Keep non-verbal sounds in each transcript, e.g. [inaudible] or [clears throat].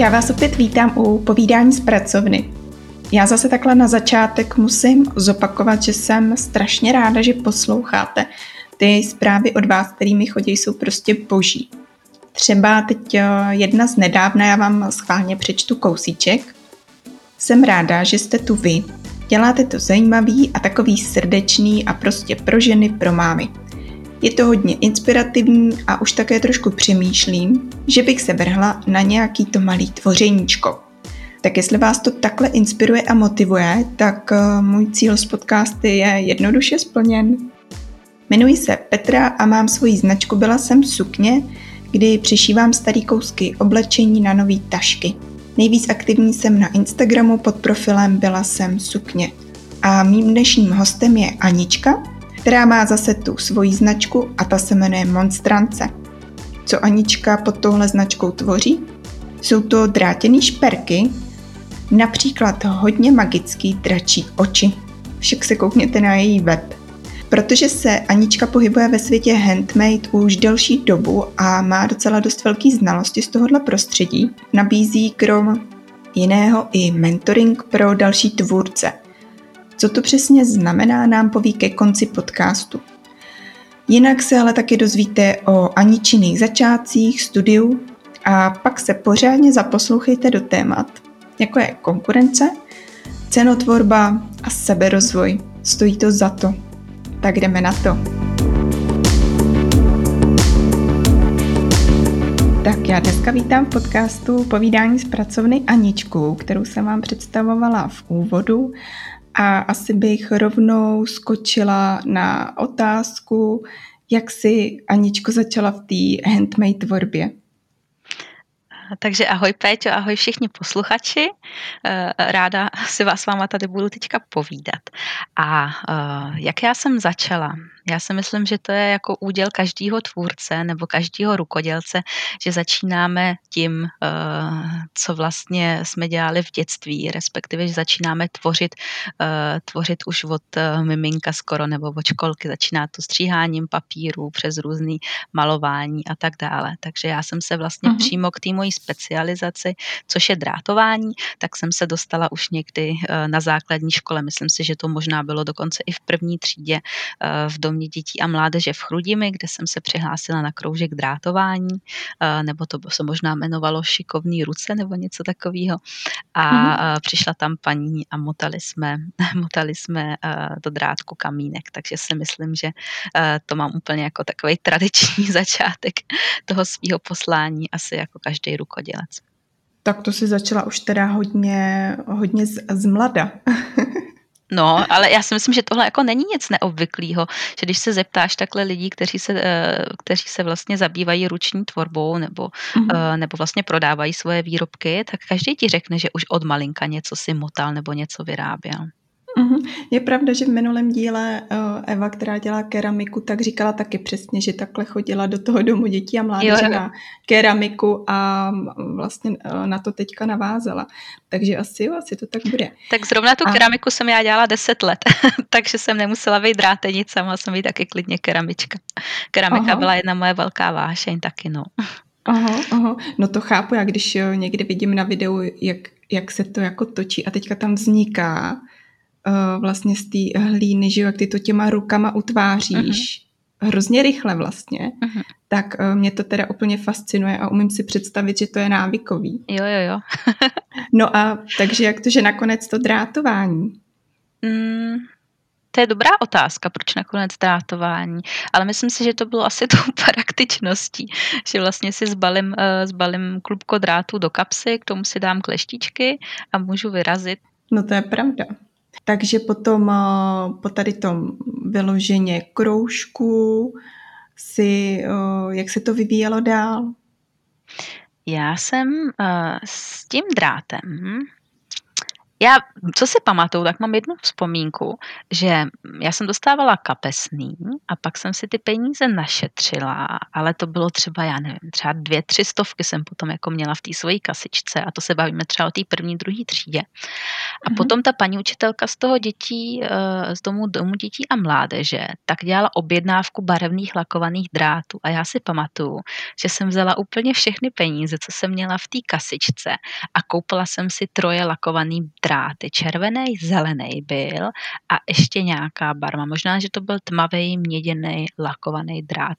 Já vás opět vítám u povídání z pracovny. Já zase takhle na začátek musím zopakovat, že jsem strašně ráda, že posloucháte. Ty zprávy od vás, kterými chodí, jsou prostě boží. Třeba teď eh, jedna z nedávna, já vám schválně přečtu kousíček. Jsem ráda, že jste tu vy. Děláte to zajímavý a takový srdečný a prostě pro ženy, pro mámy. Je to hodně inspirativní a už také trošku přemýšlím, že bych se vrhla na nějaký to malý tvořeníčko. Tak jestli vás to takhle inspiruje a motivuje, tak eh, můj cíl z podcasty je jednoduše splněn. Jmenuji se Petra a mám svoji značku Byla jsem sukně, kdy přešívám starý kousky oblečení na nový tašky. Nejvíc aktivní jsem na Instagramu pod profilem Byla jsem sukně. A mým dnešním hostem je Anička, která má zase tu svoji značku a ta se jmenuje Monstrance. Co Anička pod touhle značkou tvoří? Jsou to drátěné šperky, například hodně magický dračí oči. Však se koukněte na její web. Protože se Anička pohybuje ve světě handmade už delší dobu a má docela dost velký znalosti z tohohle prostředí, nabízí krom jiného i mentoring pro další tvůrce – co to přesně znamená, nám poví ke konci podcastu. Jinak se ale taky dozvíte o Aničiných začátcích, studiu a pak se pořádně zaposlouchejte do témat, jako je konkurence, cenotvorba a seberozvoj. Stojí to za to. Tak jdeme na to. Tak já dneska vítám v podcastu Povídání z pracovny Aničku, kterou jsem vám představovala v úvodu a asi bych rovnou skočila na otázku, jak si Aničko začala v té handmade tvorbě. Takže ahoj Péťo, ahoj všichni posluchači. Eh, ráda si vás s váma tady budu teďka povídat. A eh, jak já jsem začala? Já si myslím, že to je jako úděl každého tvůrce nebo každého rukodělce, že začínáme tím, eh, co vlastně jsme dělali v dětství, respektive, že začínáme tvořit, eh, tvořit už od eh, miminka skoro nebo od školky. Začíná to stříháním papíru přes různý malování a tak dále. Takže já jsem se vlastně uh-huh. přímo k té mojí specializaci, což je drátování, tak jsem se dostala už někdy na základní škole. Myslím si, že to možná bylo dokonce i v první třídě v domě domě dětí a mládeže v Chrudimi, kde jsem se přihlásila na kroužek drátování, nebo to se možná jmenovalo šikovný ruce nebo něco takového. A mm-hmm. přišla tam paní a motali jsme, [laughs] motali jsme do drátku kamínek, takže si myslím, že to mám úplně jako takový tradiční [laughs] začátek toho svého poslání, asi jako každý rukodělec. Tak to si začala už teda hodně, hodně z, z mlada. [laughs] No, ale já si myslím, že tohle jako není nic neobvyklého, že když se zeptáš takhle lidí, kteří se, eh, kteří se vlastně zabývají ruční tvorbou nebo, mm-hmm. nebo vlastně prodávají svoje výrobky, tak každý ti řekne, že už od malinka něco si motal nebo něco vyráběl. Mm-hmm. Je pravda, že v minulém díle uh, Eva, která dělá keramiku, tak říkala taky přesně, že takhle chodila do toho domu dětí a mládeže na keramiku a vlastně uh, na to teďka navázala. Takže asi jo, asi to tak bude. Tak zrovna tu a... keramiku jsem já dělala 10 let, [laughs] takže jsem nemusela být drátenice, mohla jsem být taky klidně keramička. Keramika aha. byla jedna moje velká vášeň taky, no. Aha, aha. No to chápu, já když někdy vidím na videu, jak, jak se to jako točí a teďka tam vzniká uh, vlastně z té hlíny, že jo, jak ty to těma rukama utváříš, uh-huh. hrozně rychle vlastně, uh-huh. tak uh, mě to teda úplně fascinuje a umím si představit, že to je návykový. Jo, jo, jo. [laughs] no a takže jak to, že nakonec to drátování? Mm, to je dobrá otázka, proč nakonec drátování, ale myslím si, že to bylo asi [laughs] tou praktičností, že vlastně si zbalím, uh, zbalím klubko drátů do kapsy, k tomu si dám kleštičky a můžu vyrazit. No to je pravda. Takže potom eh, po tady tom vyloženě kroužku si, eh, jak se to vyvíjelo dál? Já jsem uh, s tím drátem já, co si pamatuju, tak mám jednu vzpomínku, že já jsem dostávala kapesný a pak jsem si ty peníze našetřila, ale to bylo třeba, já nevím, třeba dvě, tři stovky jsem potom jako měla v té svojí kasičce a to se bavíme třeba o té první, druhé třídě. A potom ta paní učitelka z toho dětí, eh, z domu, domu dětí a mládeže, tak dělala objednávku barevných lakovaných drátů. A já si pamatuju, že jsem vzala úplně všechny peníze, co jsem měla v té kasičce a koupila jsem si troje lakovaný dráty. Červený, zelený byl a ještě nějaká barva. Možná, že to byl tmavý, měděný, lakovaný drát.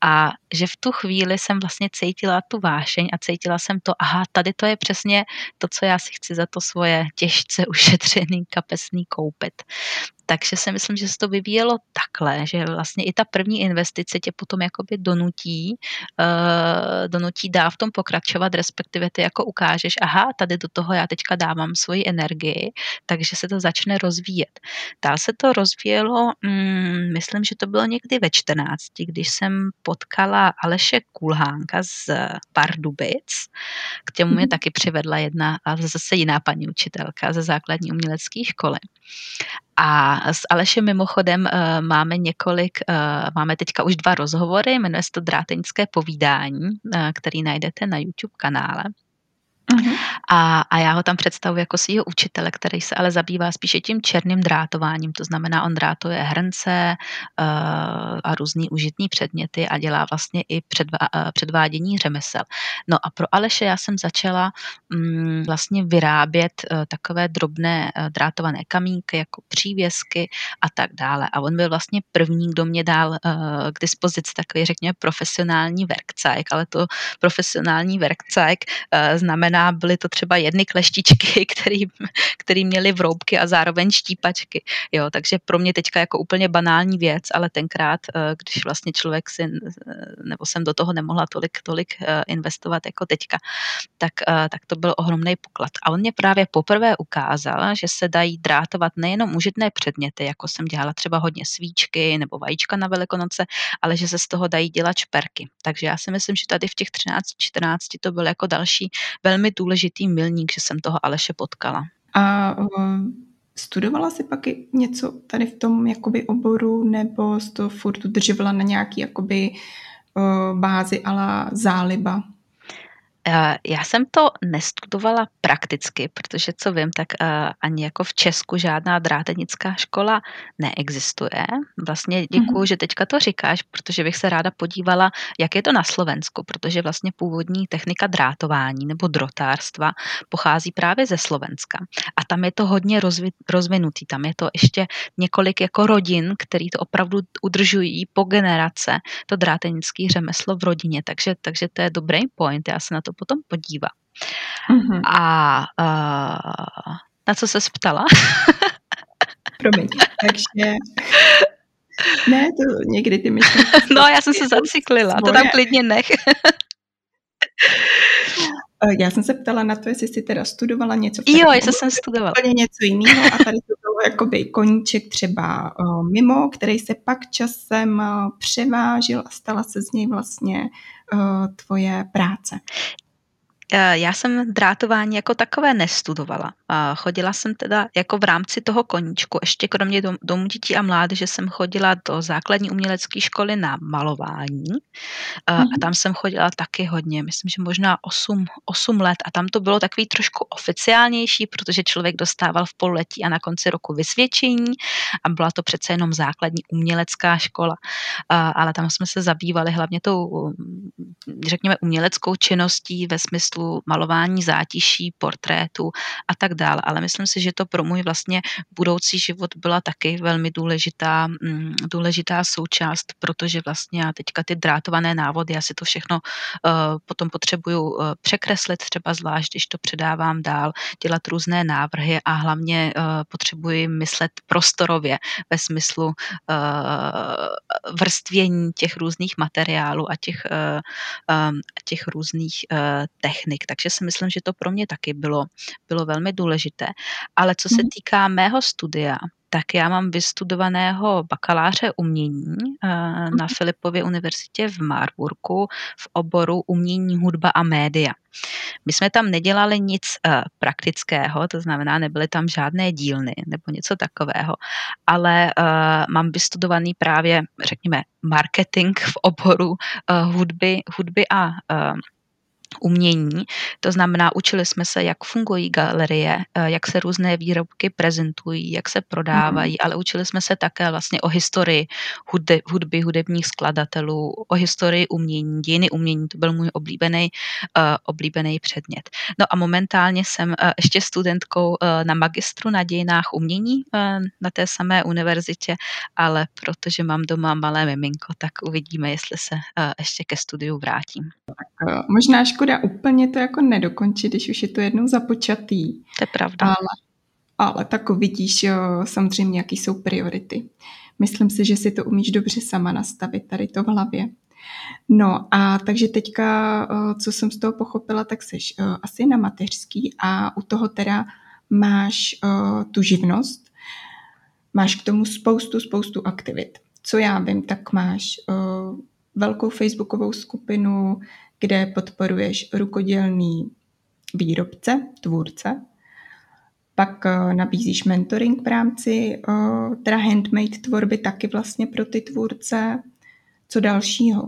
A že v tu chvíli jsem vlastně cítila tu vášeň a cítila jsem to, aha, tady to je přesně to, co já si chci za to svoje těžce [laughs] ušetřený kapesný koupit. Takže si myslím, že se to vyvíjelo takhle, že vlastně i ta první investice tě potom jakoby donutí, uh, donutí dá v tom pokračovat, respektive ty jako ukážeš, aha, tady do toho já teďka dávám svoji energii, takže se to začne rozvíjet. Dál se to rozvíjelo, mm, myslím, že to bylo někdy ve 14, když jsem potkala Aleše Kulhánka z Pardubic, k těmu mě mhm. taky přivedla jedna a zase jiná paní učitelka ze základní umělecké školy. A s Alešem mimochodem uh, máme několik, uh, máme teďka už dva rozhovory, jmenuje se to Drátenické povídání, uh, který najdete na YouTube kanále. Uh-huh. A, a já ho tam představuji jako svého učitele, který se ale zabývá spíše tím černým drátováním, to znamená, on drátuje hrnce uh, a různý užitní předměty a dělá vlastně i předvá, uh, předvádění řemesel. No a pro Aleše já jsem začala um, vlastně vyrábět uh, takové drobné uh, drátované kamínky, jako přívěsky a tak dále. A on byl vlastně první, kdo mě dal uh, k dispozici takový, řekněme, profesionální verkcajk, ale to profesionální verkcajk uh, znamená znamená, byly to třeba jedny kleštičky, [laughs] který, který měly vroubky a zároveň štípačky. Jo, takže pro mě teďka jako úplně banální věc, ale tenkrát, eh, když vlastně člověk si, nebo jsem do toho nemohla tolik, tolik eh, investovat jako teďka, tak, eh, tak to byl ohromný poklad. A on mě právě poprvé ukázal, že se dají drátovat nejenom užitné předměty, jako jsem dělala třeba hodně svíčky nebo vajíčka na Velikonoce, ale že se z toho dají dělat šperky. Takže já si myslím, že tady v těch 13-14 to byl jako další velmi důležitý milník, že jsem toho Aleše potkala. A uh, studovala si pak něco tady v tom jakoby oboru, nebo jsi to furt udržovala na nějaký jakoby uh, bázi ala záliba? Eh, já jsem to nestudovala prakticky, protože co vím, tak eh, ani jako v Česku žádná drátenická škola neexistuje. Vlastně děkuji, mm-hmm. že teďka to říkáš, protože bych se ráda podívala, jak je to na Slovensku, protože vlastně původní technika drátování nebo drotárstva pochází právě ze Slovenska. A tam je to hodně rozvi, rozvinutý, tam je to ještě několik jako rodin, který to opravdu udržují po generace, to drátenické řemeslo v rodině, takže, takže to je dobrý point, já se na to to potom podívá. Mm-hmm. A uh, na co se ptala? [laughs] Promiň, takže... Ne, to někdy ty myšlenky... [laughs] No, já jsem se zaciklila, to tam klidně nech. Já jsem se ptala na to, jestli jsi teda studovala něco. Jo, jestli jsem studovala. Úplně něco jiného a tady to bylo jakoby koníček třeba uh, mimo, který se pak časem uh, převážil a stala se z něj vlastně uh, tvoje práce. Eh, já jsem drátování jako takové nestudovala. Chodila jsem teda jako v rámci toho koníčku, ještě kromě domů dětí a mládeže jsem chodila do základní umělecké školy na malování a mhm. tam jsem chodila taky hodně, myslím, že možná 8, 8 let a tam to bylo takový trošku oficiálnější, protože člověk dostával v pololetí a na konci roku vysvědčení a byla to přece jenom základní umělecká škola, ale tam jsme se zabývali hlavně tou, řekněme, uměleckou činností ve smyslu malování zátiší, portrétu a tak dále. Ale myslím si, že to pro můj vlastně budoucí život byla taky velmi důležitá, mm, důležitá součást, protože vlastně já teďka ty drátované návody, já si to všechno uh, potom potřebuju uh, překreslit, třeba zvlášť, když to předávám dál, dělat různé návrhy a hlavně uh, potřebuji myslet prostorově ve smyslu vrstvění těch různých materiálů a těch, těch různých technik. Takže si myslím, že to pro mě taky bylo, bylo velmi důležité. Ale co se mhm. týká mého studia, tak já mám vystudovaného bakaláře umění eh, na mhm. Filipově univerzitě v Marburgu v oboru umění, hudba a média. My jsme tam nedělali nic uh, praktického, to znamená, nebyly tam žádné dílny nebo něco takového, ale uh, mám vystudovaný právě, řekněme, marketing v oboru hudby, hudby a umění. To znamená, učili jsme se, jak fungují galerie, eh, jak se různé výrobky prezentují, jak se prodávají, mm. ale učili jsme se také vlastně o historii hudby, hudby hudebních skladatelů, o historii umění, dějiny umění. To byl můj oblíbený, uh, oblíbený předmět. No a momentálně jsem uh, ještě studentkou uh, na magistru na dějinách umění na té samé univerzitě, ale protože mám doma malé miminko, tak uvidíme, jestli se ještě ke studiu vrátím. Tak, možná škoda úplně to jako nedokončit, když už je to jednou započatý. To je pravda. Ale, ale tak vidíš jo, samozřejmě, jaký jsou priority. Myslím si, že si to umíš dobře sama nastavit, tady to v hlavě. No a takže teďka, co jsem z toho pochopila, tak jsi asi na mateřský a u toho teda máš tu živnost, máš k tomu spoustu, spoustu aktivit. Co já vím, tak máš velkou facebookovou skupinu, kde podporuješ rukodělný výrobce, tvůrce, pak uh, nabízíš mentoring v rámci uh, teda handmade tvorby taky vlastně pro ty tvůrce. Co dalšího?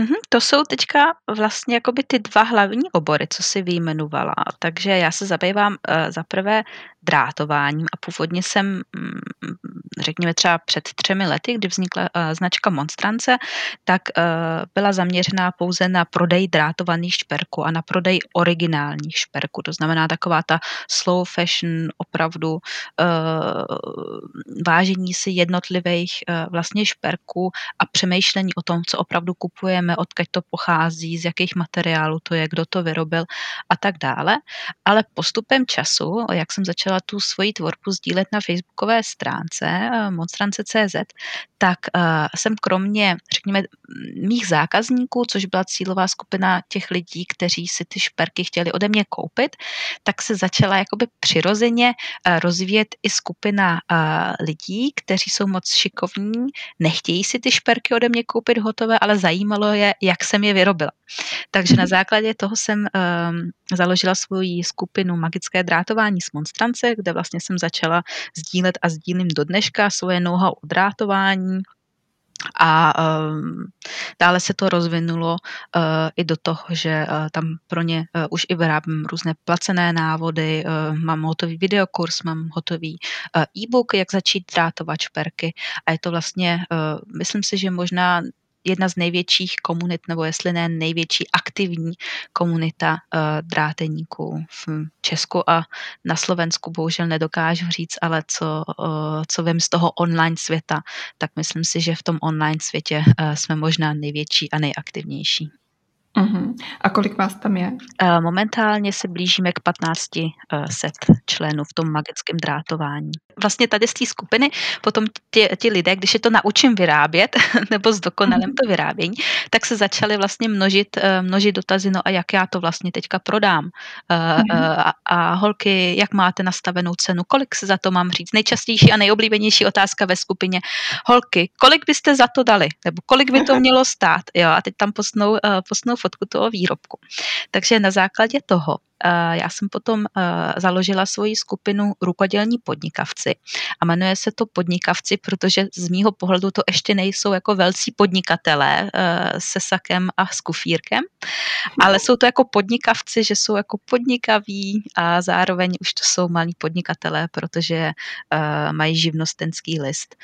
Mm-hmm, to jsou teďka vlastně jakoby ty dva hlavní obory, co si vyjmenovala. Takže já se zabývám uh, za prvé drátováním a původně jsem, mm, řekněme třeba před třemi lety, kdy vznikla uh, značka Monstrance, tak uh, byla zaměřená pouze na prodej drátovaných šperků a na prodej originálních šperků. To znamená taková ta slow fashion, opravdu uh, vážení si jednotlivých vlastně šperků a přemýšlení o tom, co opravdu kupujeme, odkud to pochází, z jakých materiálů to je, kdo to vyrobil a tak dále. Ale postupem času, jak jsem začala tu svoji tvorbu sdílet na facebookové stránce eh, monstrance.cz, tak uh, jsem kromě, řekněme, mých zákazníků, což byla cílová skupina těch lidí, kteří si ty šperky chtěli ode mě koupit, tak se začala jakoby přirozeně uh, rozvíjet i skupina lidí, kteří jsou moc šikovní, nechtějí si ty šperky ode mě koupit hotové, ale zajímalo je, jak jsem je vyrobila. Takže na mhm. základě toho jsem um, založila svoji skupinu Magické drátování s Monstrance, kde vlastně jsem začala sdílet a sdílím do dneška svoje know-how o drátování, a um, dále se to rozvinulo uh, i do toho, že uh, tam pro ně uh, už i vyrábím různé placené návody, uh, mám hotový videokurs, mám hotový uh, e-book, jak začít drátovat šperky. A je to vlastně, uh, myslím si, že možná jedna z největších komunit, nebo jestli ne největší aktivní komunita uh, dráteníků v Česku a na Slovensku. Bohužel nedokážu říct, ale co, uh, co vím z toho online světa, tak myslím si, že v tom online světě uh, jsme možná největší a nejaktivnější. Uh-huh. A kolik vás tam je? Momentálně se blížíme k 15 set členů v tom magickém drátování. Vlastně tady z té skupiny potom ti, ti lidé, když je to naučím vyrábět, [laughs] nebo zdokonalím uh-huh. to vyrábění, tak se začaly vlastně množit, množit dotazy, no a jak já to vlastně teďka prodám. Uh-huh. A, a holky, jak máte nastavenou cenu, kolik se za to mám říct? Nejčastější a nejoblíbenější otázka ve skupině. Holky, kolik byste za to dali? Nebo kolik by to mělo stát? Jo, a teď tam posnou, posnou fotku toho výrobku. Takže na základě toho eh, já jsem potom eh, založila svoji skupinu Rukodělní podnikavci a jmenuje se to podnikavci, protože z mýho pohledu to ještě nejsou jako velcí podnikatelé eh, se sakem a s kufírkem, ale jsou to jako podnikavci, že jsou jako podnikaví a zároveň už to jsou malí podnikatelé, protože mají živnostenský list.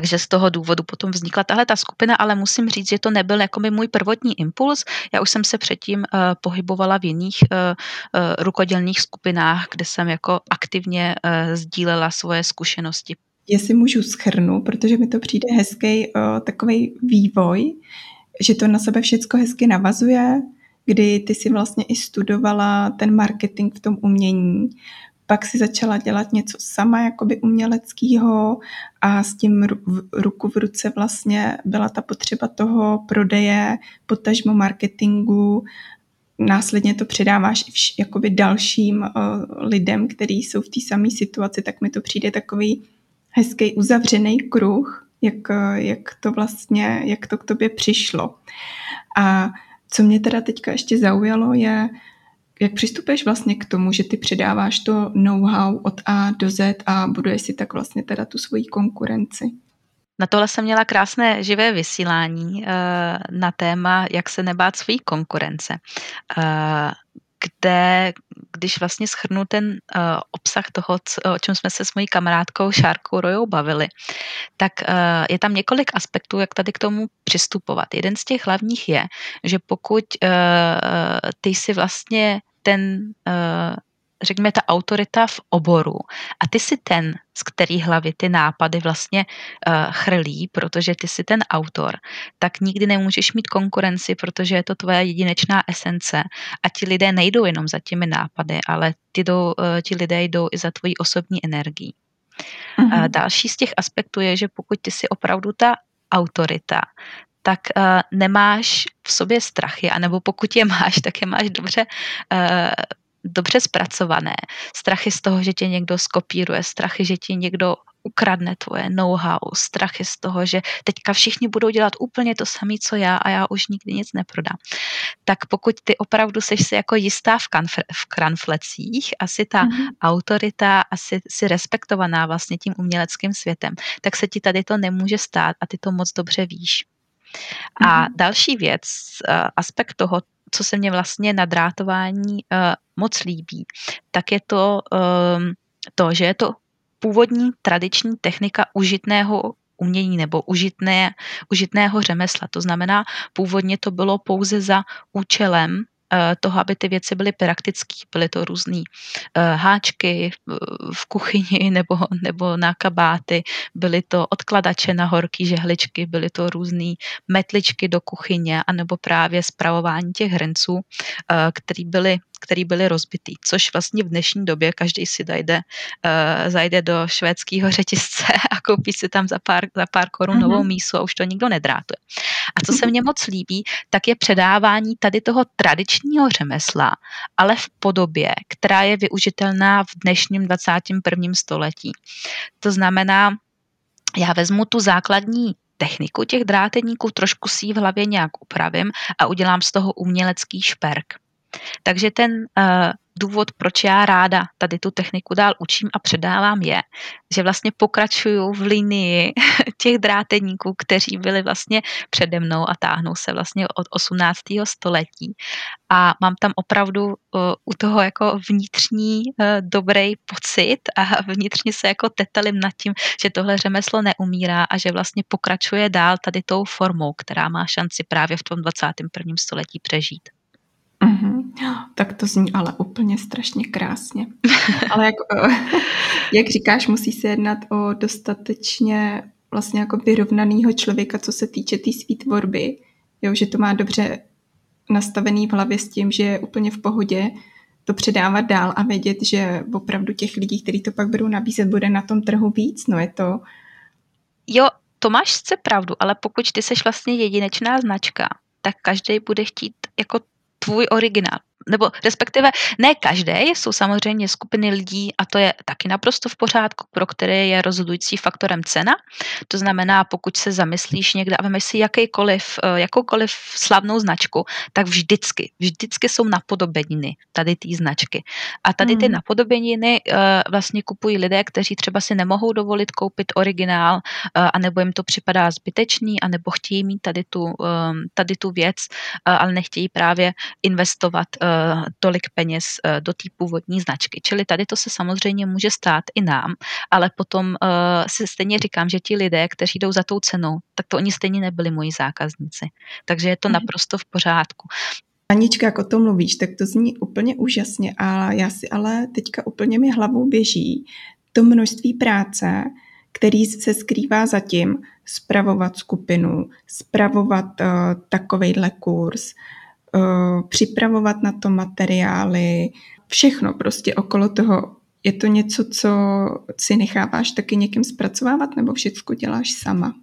Takže z toho důvodu potom vznikla tahle ta skupina, ale musím říct, že to nebyl jako můj prvotní impuls. Já už jsem se předtím uh, pohybovala v jiných uh, uh, rukodělných skupinách, kde jsem jako aktivně uh, sdílela svoje zkušenosti. Jestli můžu schrnout, protože mi to přijde hezký uh, takový vývoj, že to na sebe všecko hezky navazuje, kdy ty si vlastně i studovala ten marketing v tom umění, pak si začala dělat něco sama, jakoby uměleckého a s tím ruku v ruce vlastně byla ta potřeba toho prodeje, potažmo marketingu, následně to předáváš i vš, jakoby dalším uh, lidem, kteří jsou v té samé situaci, tak mi to přijde takový hezký uzavřený kruh, jak, jak to vlastně, jak to k tobě přišlo. A co mě teda teďka ještě zaujalo, je, jak přistupuješ vlastně k tomu, že ty předáváš to know-how od A do Z a buduješ si tak vlastně teda tu svoji konkurenci? Na tohle jsem měla krásné živé vysílání na téma, jak se nebát své konkurence kde, když vlastně schrnu ten uh, obsah toho, o čem jsme se s mojí kamarádkou Šárkou Rojou bavili, tak je tam několik aspektů, jak tady k tomu přistupovat. Jeden z těch hlavních je, že pokud ty si vlastně ten uh, řekněme, ta autorita v oboru a ty si ten, z který hlavy ty nápady vlastně uh, chrlí, protože ty si ten autor, tak nikdy nemůžeš mít konkurenci, protože je to tvoje jedinečná esence a ti lidé nejdou jenom za těmi nápady, ale ty, jdou, uh, ti lidé jdou i za tvojí osobní energií. Uh-huh. Uh, další z těch aspektů je, že pokud ty si opravdu ta autorita, tak uh, nemáš v sobě strachy, anebo pokud je máš, tak je máš dobře uh, dobře zpracované. Strachy z toho, že tě někdo skopíruje, strachy, že ti někdo ukradne tvoje know-how, strachy z toho, že teďka všichni budou dělat úplně to samé, co já a já už nikdy nic neprodám. Tak pokud ty opravdu seš si jako jistá v, kanf- v kranflecích, asi ta mm-hmm. autorita, asi si respektovaná vlastně tím uměleckým světem, tak se ti tady to nemůže stát a ty to moc dobře víš. A mm-hmm. další věc, eh, aspekt toho, co se mě vlastně na drátování uh, moc líbí, tak je to um, to, že je to původní tradiční technika užitného umění nebo užitné, užitného řemesla. To znamená, původně to bylo pouze za účelem Eh, toho, aby ty věci byly praktické. Byly to různé eh, háčky v kuchyni [laughs] nebo, nebo na kabáty, byly to odkladače na horký žehličky, byly to různé metličky do kuchyně, anebo právě zpravování těch hrnců, eh, které byly který byly rozbitý, což vlastně v dnešní době každý si zajde, uh, zajde do švédského [laughs] řetězce a koupí si tam za pár, za pár korun novou mísu a už to nikdo nedrátuje. A co se mně moc líbí, tak je předávání tady toho tradičního řemesla, ale v podobě, která je využitelná v dnešním 21. století. To znamená, já vezmu tu základní techniku těch dráteníků, trošku si ji v hlavě nějak upravím a udělám z toho umělecký šperk. Takže ten uh, důvod, proč já ráda tady tu techniku dál učím a předávám, je, že vlastně pokračuju v linii [laughs] těch dráteníků, kteří byli vlastně přede mnou a táhnou se vlastně od 18. století. A mám tam opravdu uh, u toho jako vnitřní uh, dobrý pocit a [laughs] vnitřně se jako tetelím nad tím, že tohle řemeslo neumírá a že vlastně pokračuje dál tady tou formou, která má šanci právě v tom 21. století přežít. Mm-hmm. Tak to zní ale úplně strašně krásně. [laughs] ale jak, jak říkáš, musí se jednat o dostatečně vlastně jako vyrovnaného člověka, co se týče té tý svý tvorby. Jo, že to má dobře nastavený v hlavě s tím, že je úplně v pohodě to předávat dál a vědět, že opravdu těch lidí, kteří to pak budou nabízet, bude na tom trhu víc. No je to... Jo, to máš sice pravdu, ale pokud ty seš vlastně jedinečná značka, tak každý bude chtít jako tvůj originál nebo respektive ne každé, jsou samozřejmě skupiny lidí a to je taky naprosto v pořádku, pro které je rozhodující faktorem cena. To znamená, pokud se zamyslíš někde a vemeš si jakýkoliv, eh, jakoukoliv slavnou značku, tak vždycky, vždycky jsou napodobeniny tady té značky. A tady ty hmm. napodobeniny uh, vlastně kupují lidé, kteří třeba si nemohou dovolit koupit originál, uh, anebo jim to připadá zbytečný, anebo chtějí mít tady tu, tady tu věc, ale nechtějí právě investovat Eh, tolik peněz eh, do té původní značky. Čili tady to se samozřejmě může stát i nám, ale potom eh, si stejně říkám, že ti lidé, kteří jdou za tou cenou, tak to oni stejně nebyli moji zákazníci. Takže je to mhm. naprosto v pořádku. Anička, jak o tom mluvíš, tak to zní úplně úžasně, a já si ale teďka úplně mi hlavou běží to množství práce, který se skrývá za tím spravovat skupinu, spravovat uh, takovejhle kurz, Eh, připravovat na to materiály, všechno prostě okolo toho. Je to něco, co si necháváš taky někým zpracovávat nebo všechno děláš sama?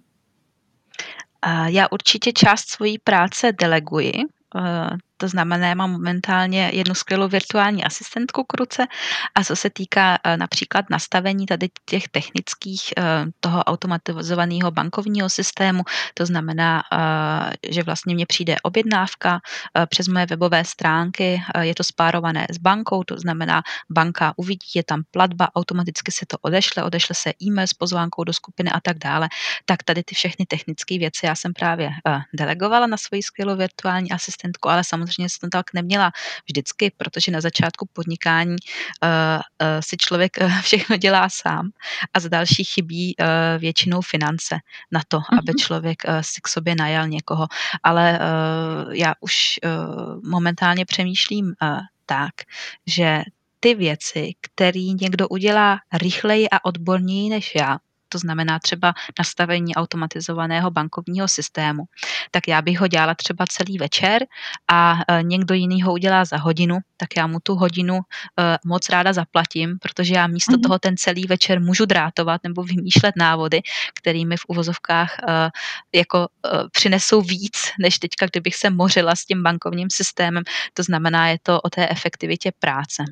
Já určitě část svojí práce deleguji. To znamená, já mám momentálně jednu skvělou virtuální asistentku k ruce a co se týká eh, například nastavení tady těch technických eh, toho automatizovaného bankovního systému, to znamená, eh, že vlastně mně přijde objednávka přes moje webové stránky, je to spárované s bankou, to znamená, banka uvidí, je tam platba, automaticky se to odešle, odešle se e-mail s pozvánkou do skupiny a tak dále. Tak tady ty všechny technické věci já jsem právě delegovala na svoji skvělou virtuální asistentku, ale samozřejmě jsem to tak neměla vždycky, protože na začátku podnikání uh, uh, si člověk uh, [laughs] všechno dělá sám a za další chybí uh, většinou finance na to, mm-hmm. aby člověk uh, si k sobě najal někoho. Ale uh, já už uh, momentálně přemýšlím uh, tak, že ty věci, které někdo udělá rychleji a odborněji než já, to znamená třeba nastavení automatizovaného bankovního systému, tak já bych ho dělala třeba celý večer a e, někdo jiný ho udělá za hodinu, tak já mu tu hodinu e, moc ráda zaplatím, protože já místo mm-hmm. toho ten celý večer můžu drátovat nebo vymýšlet návody, kterými v uvozovkách e, jako přinesou víc, než teďka, kdybych se mořila s tím bankovním systémem. To znamená, je to o té efektivitě práce.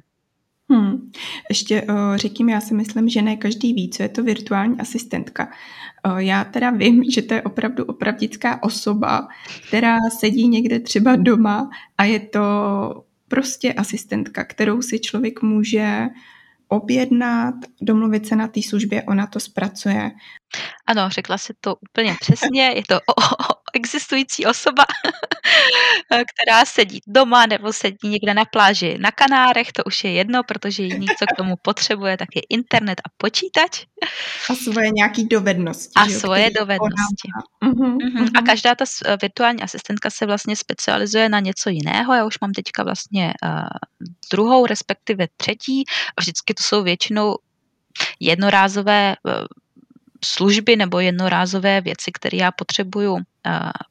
Hmm. Ještě uh, řekím, já si myslím, že ne každý ví, co je to virtuální asistentka. Uh, já teda vím, že to je opravdu opravdická osoba, která sedí někde třeba doma a je to prostě asistentka, kterou si člověk může objednat, domluvit se na té službě, ona to zpracuje. Ano, řekla si to úplně přesně, je to existující osoba, [laughs] která sedí doma nebo sedí někde na pláži na Kanárech, to už je jedno, protože jediný, co k tomu potřebuje, tak je internet a počítač. A svoje nějaké dovednosti. A že, svoje dovednosti. Uh-huh, uh-huh. A každá ta virtuální asistentka se vlastně specializuje na něco jiného. Já už mám teďka vlastně uh, druhou, respektive třetí. Vždycky to jsou většinou jednorázové uh, služby nebo jednorázové věci, které já potřebuju,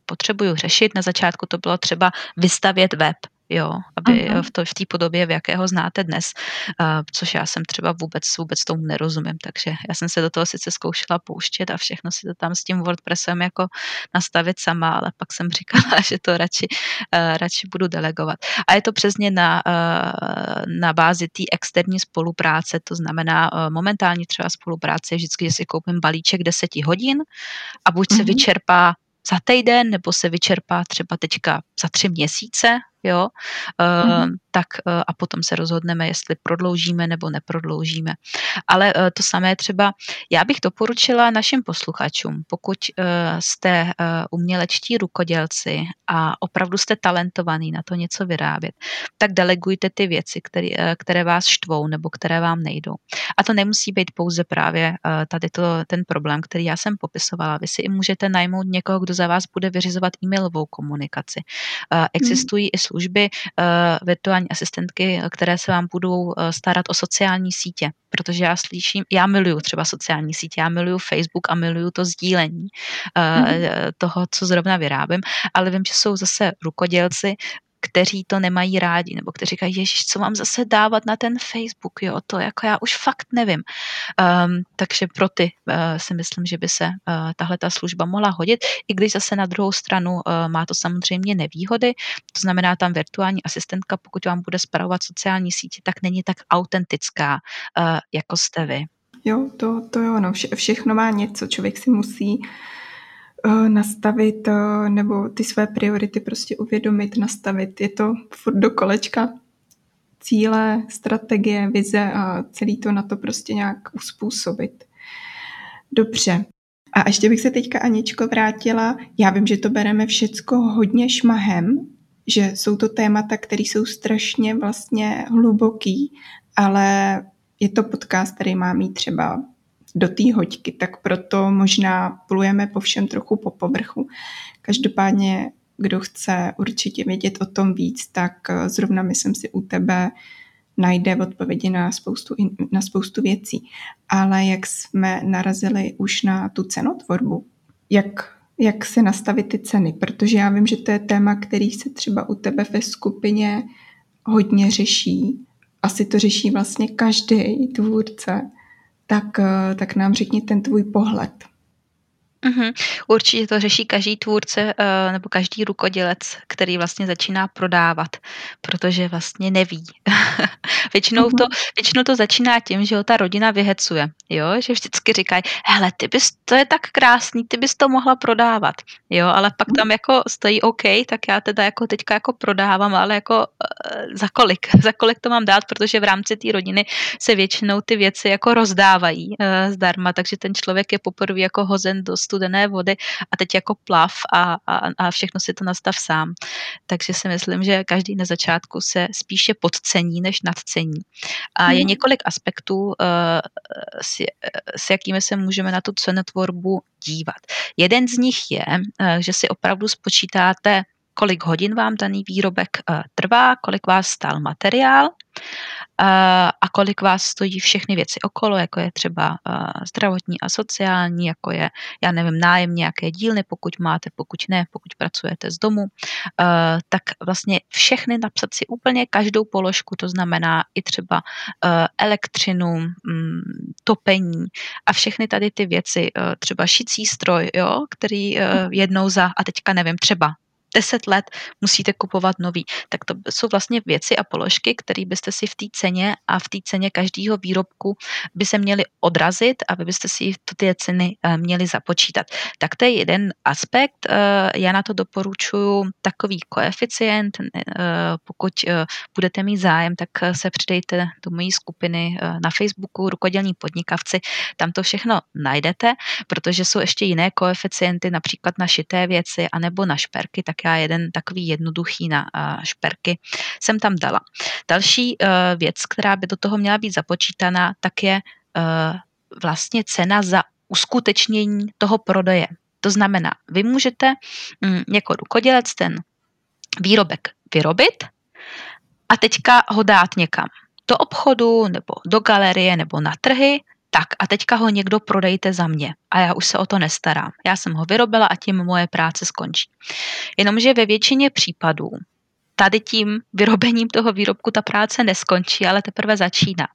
potřebuju řešit. Na začátku to bylo třeba vystavět web jo, aby v, to, v té podobě, v jaké ho znáte dnes, uh, což já jsem třeba vůbec, vůbec tomu nerozumím, takže já jsem se do toho sice zkoušela pouštět a všechno si to tam s tím WordPressem jako nastavit sama, ale pak jsem říkala, [laughs] že to radši, uh, radši budu delegovat. A je to přesně na, uh, na bázi té externí spolupráce, to znamená uh, momentální třeba spolupráce vždycky, že si koupím balíček 10 hodin a buď uh-huh. se mhm. vyčerpá za týden, nebo se vyčerpá třeba teďka za tři měsíce, jo, mm-hmm. tak eh, a potom se rozhodneme, jestli prodloužíme nebo neprodloužíme. Ale eh, to samé třeba, já bych doporučila našim posluchačům, pokud jste umělečtí rukodělci a opravdu jste talentovaný na to něco vyrábět, tak delegujte ty věci, které, které vás štvou nebo které vám nejdou. A to nemusí být pouze právě tady to, ten problém, který já jsem popisovala. Vy si i můžete najmout někoho, kdo za vás bude vyřizovat e-mailovou komunikaci. Existují mm. i služby eh, virtuální asistentky, které se vám budou eh, starat o sociální sítě, protože já slyším, já miluju třeba sociální sítě, já miluju Facebook a miluju to sdílení mm-hmm. toho, co zrovna vyrábím, ale vím, že jsou zase rukodělci, kteří to nemají rádi, nebo kteří říkají, ježiš, co mám zase dávat na ten Facebook, jo, to jako já už fakt nevím. Um, takže pro ty uh, si myslím, že by se uh, tahle ta služba mohla hodit, i když zase na druhou stranu uh, má to samozřejmě nevýhody, to znamená tam virtuální asistentka, pokud vám bude spravovat sociální sítě, tak není tak autentická, uh, jako jste vy. Jo, to, to jo, no, vše, všechno má něco, člověk si musí nastavit eh, nebo ty své priority prostě uvědomit, nastavit. Je to furt do kolečka cíle, strategie, vize a celý to na to prostě nějak uspůsobit. Dobře. A ještě bych se teďka Aničko vrátila. Já vím, že to bereme všecko hodně šmahem, že jsou to témata, které jsou strašně vlastně hluboký, ale je to podcast, který má mít třeba do té hoďky, tak proto možná plujeme po všem trochu po povrchu. Každopádně, kdo chce určitě vědět o tom víc, tak eh, zrovna myslím si u tebe najde odpovědi na spoustu, na spoustu věcí. Ale jak jsme narazili už na tu cenotvorbu, jak, jak se nastavit ty ceny, protože já vím, že to je téma, který se třeba u tebe ve skupině hodně řeší. Asi to řeší vlastně každý tvůrce tak, eh, tak nám řekni ten tvůj pohled. Mm-hmm. Určitě to řeší každý tvůrce uh, nebo každý rukodělec, který vlastně začíná prodávat, protože vlastně neví. [laughs] většinou, mm-hmm. to, většinou to začíná tím, že ho ta rodina vyhecuje, jo? že vždycky říkají, hele, ty bys, to je tak krásný, ty bys to mohla prodávat, jo, ale pak tam jako stojí OK, tak já teda jako teďka jako prodávám, ale jako uh, za kolik, [laughs] za kolik to mám dát, protože v rámci té rodiny se většinou ty věci jako rozdávají uh, zdarma, takže ten člověk je poprvé jako hozen do studené vody a teď jako plav a, a, a všechno si to nastav sám. Takže si myslím, že každý na začátku se spíše podcení, než nadcení. A je mhm. několik aspektů, uh, s, s jakými se můžeme na tu cenotvorbu dívat. Jeden z nich je, uh, že si opravdu spočítáte kolik hodin vám daný výrobek uh, trvá, kolik vás stál materiál a kolik vás stojí všechny věci okolo, jako je třeba zdravotní a sociální, jako je, já nevím, nájem nějaké dílny, pokud máte, pokud ne, pokud pracujete z domu, tak vlastně všechny napsat si úplně každou položku, to znamená i třeba elektřinu, mm, topení a všechny tady ty věci, třeba šicí stroj, jo, který jednou za, a teďka nevím, třeba 10 let musíte kupovat nový. Tak to jsou vlastně věci a položky, které byste si v té ceně a v té ceně každého výrobku by se měly odrazit a vy byste si ty ceny eh, měli započítat. Tak to je jeden aspekt. Eh, já na to doporučuji takový koeficient. Eh, pokud budete mít zájem, tak se přidejte do mojí skupiny na Facebooku Rukodělní podnikavci. Tam to všechno najdete, protože jsou ještě jiné koeficienty, například na šité věci anebo na šperky, tak já jeden takový jednoduchý na šperky jsem tam dala. Další e, věc, která by do toho měla být započítaná, tak je e, vlastně cena za uskutečnění toho prodeje. To znamená, vy můžete mm, jako rukodělec ten výrobek vyrobit a teďka ho dát někam do obchodu nebo do galerie nebo na trhy tak a teďka ho někdo prodejte za mě a já už se o to nestarám. Já jsem ho vyrobila a tím moje práce skončí. Jenomže ve většině případů tady tím vyrobením toho výrobku ta práce neskončí, ale teprve začíná.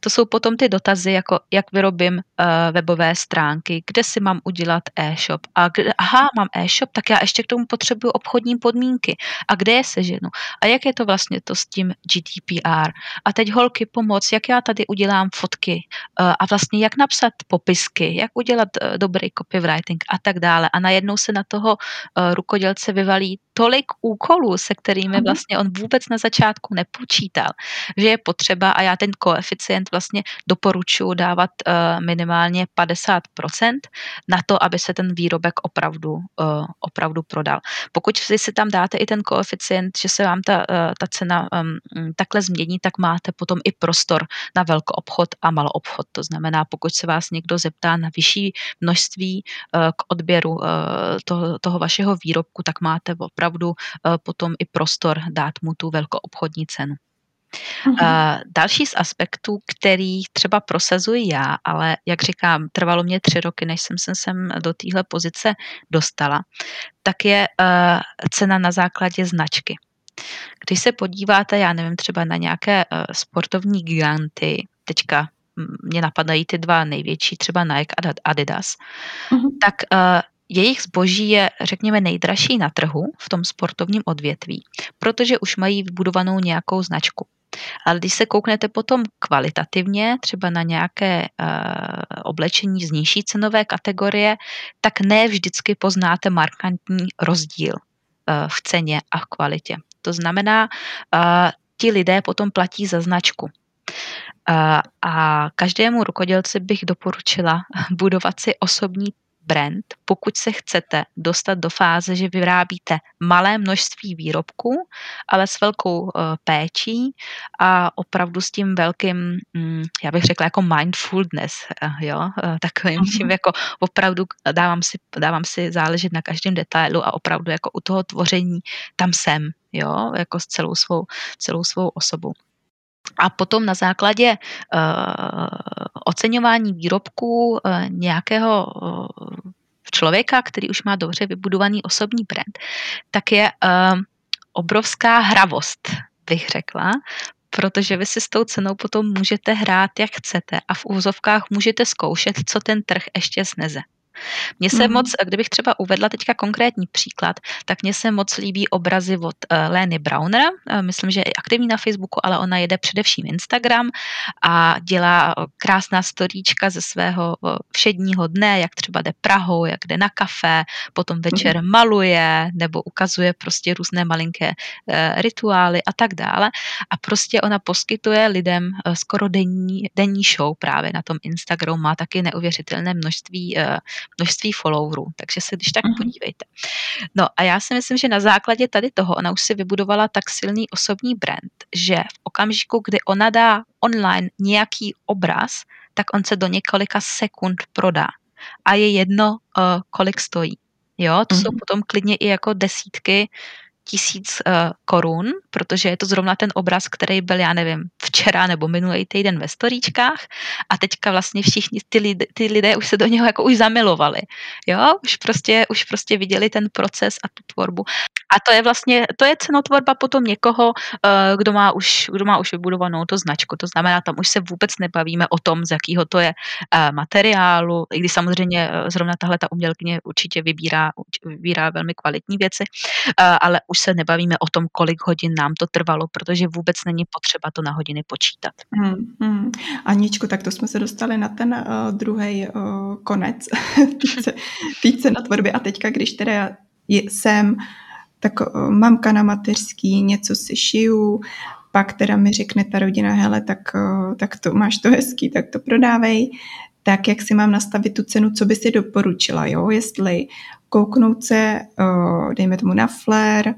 To jsou potom ty dotazy, jako jak vyrobím uh, webové stránky, kde si mám udělat e-shop. A kde, aha, mám e-shop, tak já ještě k tomu potřebuju obchodní podmínky. A kde je seženu? A jak je to vlastně to s tím GDPR? A teď holky pomoc, jak já tady udělám fotky uh, a vlastně jak napsat popisky, jak udělat uh, dobrý copywriting a tak dále. A najednou se na toho uh, rukodělce vyvalí tolik úkolů, se kterými vlastně on vůbec na začátku nepočítal, že je potřeba, a já ten koeficient vlastně doporučuji dávat uh, minimálně 50% na to, aby se ten výrobek opravdu, uh, opravdu prodal. Pokud si tam dáte i ten koeficient, že se vám ta, uh, ta cena um, takhle změní, tak máte potom i prostor na velkou obchod a malou obchod. To znamená, pokud se vás někdo zeptá na vyšší množství k odběru toho, toho vašeho výrobku, tak máte opravdu eh, potom i prostor dát mu tu velkoobchodní cenu. Uh, další z aspektů, který třeba prosazuji já, ale jak říkám, trvalo mě tři roky, než jsem se sem do téhle pozice dostala, tak je uh, cena na základě značky. Když se podíváte, já nevím, třeba na nějaké uh, sportovní giganty, teďka mě napadají ty dva největší, třeba Nike a Adidas, uh-huh. tak uh, jejich zboží je, řekněme, nejdražší na trhu v tom sportovním odvětví, protože už mají vybudovanou nějakou značku. Ale když se kouknete potom kvalitativně, třeba na nějaké uh, oblečení z nižší cenové kategorie, tak ne vždycky poznáte markantní rozdíl uh, v ceně a v kvalitě. To znamená, uh, ti lidé potom platí za značku. A každému rukodělci bych doporučila [laughs] budovat si osobní brand, pokud se chcete dostat do fáze, že vyrábíte malé množství výrobků, ale s velkou uh, péčí a opravdu s tím velkým, um, já bych řekla jako mindfulness, uh, jo, uh, takovým uh-huh. tím jako opravdu dávám si, dávám si záležet na každém detailu a opravdu jako u toho tvoření tam jsem, jo, jako s celou svou, celou svou osobou. A potom na základě uh, oceňování výrobků uh, nějakého uh, člověka, který už má dobře vybudovaný osobní brand, tak je obrovská hravost, bych řekla, protože vy si s tou cenou potom můžete hrát, jak chcete a v úzovkách můžete zkoušet, co ten trh ještě sneze. Mně se mm. moc, kdybych třeba uvedla teďka konkrétní příklad, tak mně se moc líbí obrazy od uh, Lény Browner. Uh, myslím, že je aktivní na Facebooku, ale ona jede především Instagram a dělá krásná storíčka ze svého všedního dne, jak třeba jde Prahou, jak jde na kafe, potom večer mm. maluje nebo ukazuje prostě různé malinké rituály a tak dále. A prostě ona poskytuje lidem skoro denní, denní show právě na tom Instagramu, má taky neuvěřitelné množství, množství followerů, takže se když tak mm. podívejte. No a já si myslím, že na základě tady toho ona už si vybudovala tak silný osobní brand, že v okamžiku, kdy ona dá online nějaký obraz, tak on se do několika sekund prodá. A je jedno, uh, kolik stojí. Jo, to mm-hmm. jsou potom klidně i jako desítky tisíc uh, korun, protože je to zrovna ten obraz, který byl, já nevím, včera nebo minulý týden ve storíčkách a teďka vlastně všichni ty, lidé, ty lidé už se do něho jako už zamilovali. Jo, už prostě, už prostě viděli ten proces a tu tvorbu. A to je vlastně, to je cenotvorba potom někoho, uh, kdo má už, kdo má už vybudovanou to značku. To znamená, tam už se vůbec nebavíme o tom, z jakého to je uh, materiálu, i když samozřejmě zrovna tahle ta umělkyně určitě vybírá, vybírá velmi kvalitní věci, ale už se nebavíme o tom, kolik hodin nám to trvalo, protože vůbec není potřeba to na hodiny počítat. Hmm, hmm. Aničku, tak to jsme se dostali na ten uh, druhý uh, konec [laughs] týce na tvorby a teďka, když teda jsem, tak uh, mamka na mateřský, něco si šiju, pak teda mi řekne ta rodina, hele, tak, uh, tak to máš to hezký, tak to prodávej, tak jak si mám nastavit tu cenu, co by si doporučila, jo, jestli kouknout se, dejme tomu na flair,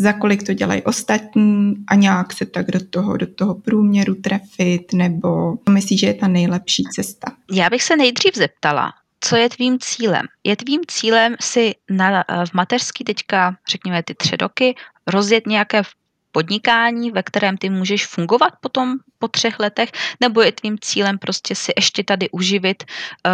za kolik to dělají ostatní a nějak se tak do toho, do toho průměru trefit, nebo myslíš, že je ta nejlepší cesta? Já bych se nejdřív zeptala, co je tvým cílem? Je tvým cílem si na, v mateřský teďka, řekněme ty tři roky, rozjet nějaké podnikání, ve kterém ty můžeš fungovat potom po třech letech, nebo je tvým cílem prostě si ještě tady uživit uh,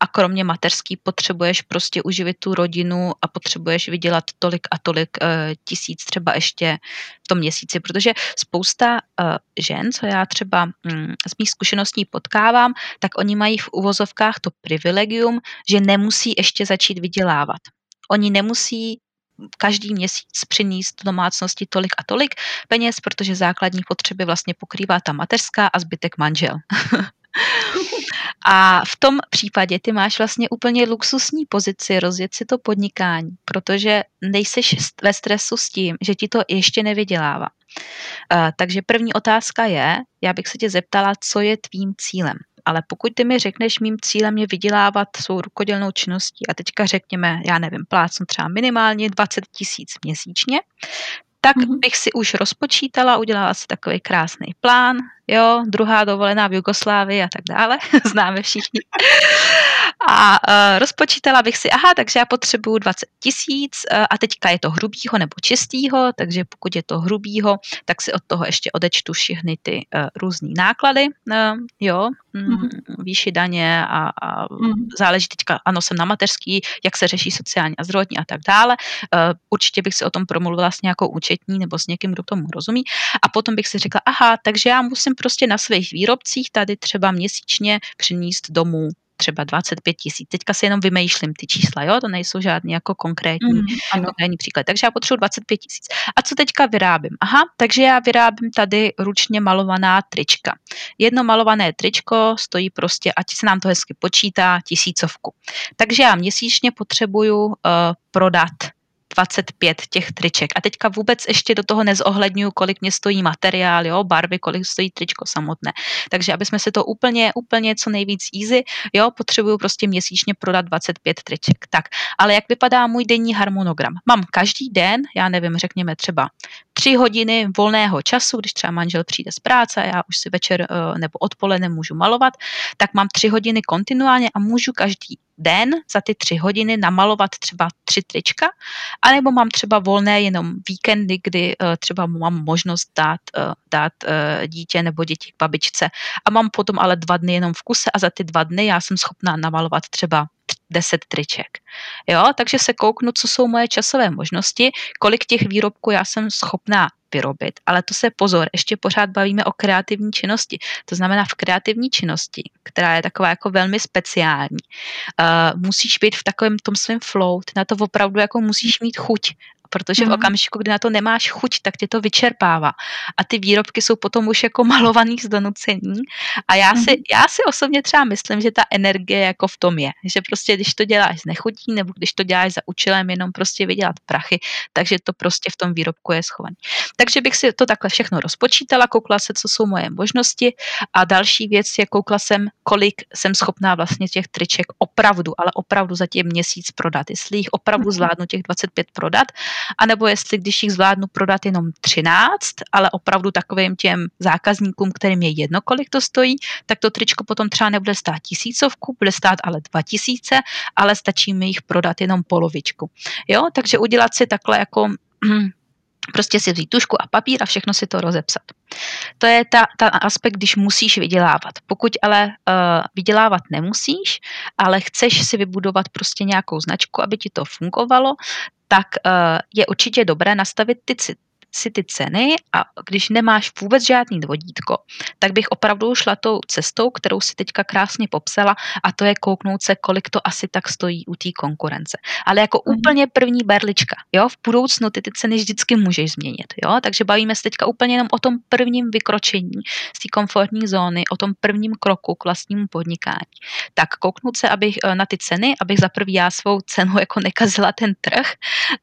a kromě mateřský potřebuješ prostě uživit tu rodinu a potřebuješ vydělat tolik a tolik uh, tisíc třeba ještě v tom měsíci, protože spousta uh, žen, co já třeba um, z mých zkušeností potkávám, tak oni mají v uvozovkách to privilegium, že nemusí ještě začít vydělávat. Oni nemusí každý měsíc přinést do domácnosti tolik a tolik peněz, protože základní potřeby vlastně pokrývá ta mateřská a zbytek manžel. [laughs] A v tom případě ty máš vlastně úplně luxusní pozici rozjet si to podnikání, protože nejseš ve stresu s tím, že ti to ještě nevydělává. Uh, takže první otázka je, já bych se tě zeptala, co je tvým cílem ale pokud ty mi řekneš, mým cílem je vydělávat svou rukodělnou činností a teďka řekněme, já nevím, plácnu třeba minimálně 20 tisíc měsíčně, tak mm-hmm. bych si už rozpočítala, udělala si takový krásný plán, jo, druhá dovolená v Jugoslávii a tak dále, [laughs] známe všichni. A uh, rozpočítala bych si, aha, takže já potřebuju 20 tisíc uh, a teďka je to hrubýho nebo čistýho, takže pokud je to hrubýho, tak si od toho ještě odečtu všechny ty uh, různé náklady, uh, jo, mm-hmm. výši daně a, a mm-hmm. záleží teďka, ano, jsem na mateřský, jak se řeší sociální a zdravotní a tak dále. Uh, určitě bych si o tom promluvila s nějakou účetní nebo s někým, kdo tomu rozumí a potom bych si řekla, aha, takže já musím prostě na svých výrobcích tady třeba měsíčně přinést domů třeba 25 tisíc. Teďka si jenom vymýšlím ty čísla, jo, to nejsou žádný jako konkrétní, mm, konkrétní příklad. Takže já potřebuji 25 tisíc. A co teďka vyrábím? Aha, takže já vyrábím tady ručně malovaná trička. Jedno malované tričko stojí prostě, ať se nám to hezky počítá, tisícovku. Takže já měsíčně potřebuju uh, prodat 25 těch triček. A teďka vůbec ještě do toho nezohledňuju, kolik mě stojí materiál, jo, barvy, kolik stojí tričko samotné. Takže aby jsme si to úplně, úplně co nejvíc easy, jo, potřebuju prostě měsíčně prodat 25 triček. Tak, ale jak vypadá můj denní harmonogram? Mám každý den, já nevím, řekněme třeba tři hodiny volného času, když třeba manžel přijde z práce, já už si večer eh, nebo odpoledne můžu malovat, tak mám tři hodiny kontinuálně a můžu každý den za ty tři hodiny namalovat třeba tři trička, anebo mám třeba volné jenom víkendy, kdy uh, třeba mám možnost dát, uh, dát uh, dítě nebo děti k babičce a mám potom ale dva dny jenom v kuse a za ty dva dny já jsem schopná namalovat třeba 10 triček. Jo, takže se kouknu, co jsou moje časové možnosti, kolik těch výrobků já jsem schopná vyrobit. Ale to se pozor, ještě pořád bavíme o kreativní činnosti. To znamená v kreativní činnosti, která je taková jako velmi speciální, uh, musíš být v takovém tom svém flow, na to opravdu jako musíš mít chuť protože v mhm. okamžiku, kdy na to nemáš chuť, tak tě to vyčerpává. A ty výrobky jsou potom už jako malovaný z donucení. A já si, mhm. já si osobně třeba myslím, že ta energie jako v tom je. Že prostě, když to děláš z nechutí, nebo když to děláš za účelem jenom prostě vydělat prachy, takže to prostě v tom výrobku je schované. Takže bych si to takhle všechno rozpočítala, koukla se, co jsou moje možnosti. A další věc je, koukla jsem, kolik jsem schopná vlastně těch triček opravdu, ale opravdu za tě měsíc prodat. Jestli jich opravdu mhm. zvládnu těch 25 prodat, anebo jestli když jich zvládnu prodat jenom 13, ale opravdu takovým těm zákazníkům, kterým je jedno, kolik to stojí, tak to tričko potom třeba nebude stát tisícovku, bude stát ale dva tisíce, ale stačí mi jich prodat jenom polovičku. Jo, takže udělat si takhle jako [clears throat] prostě si vzít tušku a papír a všechno si to rozepsat. To je ta, ta aspekt, když musíš vydělávat. Pokud ale uh, vydělávat nemusíš, ale chceš si vybudovat prostě nějakou značku, aby ti to fungovalo, tak uh, je určitě dobré nastavit ty si ty ceny a když nemáš vůbec žádný vodítko, tak bych opravdu šla tou cestou, kterou si teďka krásně popsala a to je kouknout se, kolik to asi tak stojí u té konkurence. Ale jako mm. úplně první berlička, jo, v budoucnu ty ty ceny vždycky můžeš změnit, jo, takže bavíme se teďka úplně jenom o tom prvním vykročení z té komfortní zóny, o tom prvním kroku k vlastnímu podnikání. Tak kouknout se abych, eh, na ty ceny, abych za prvý já svou cenu jako nekazila ten trh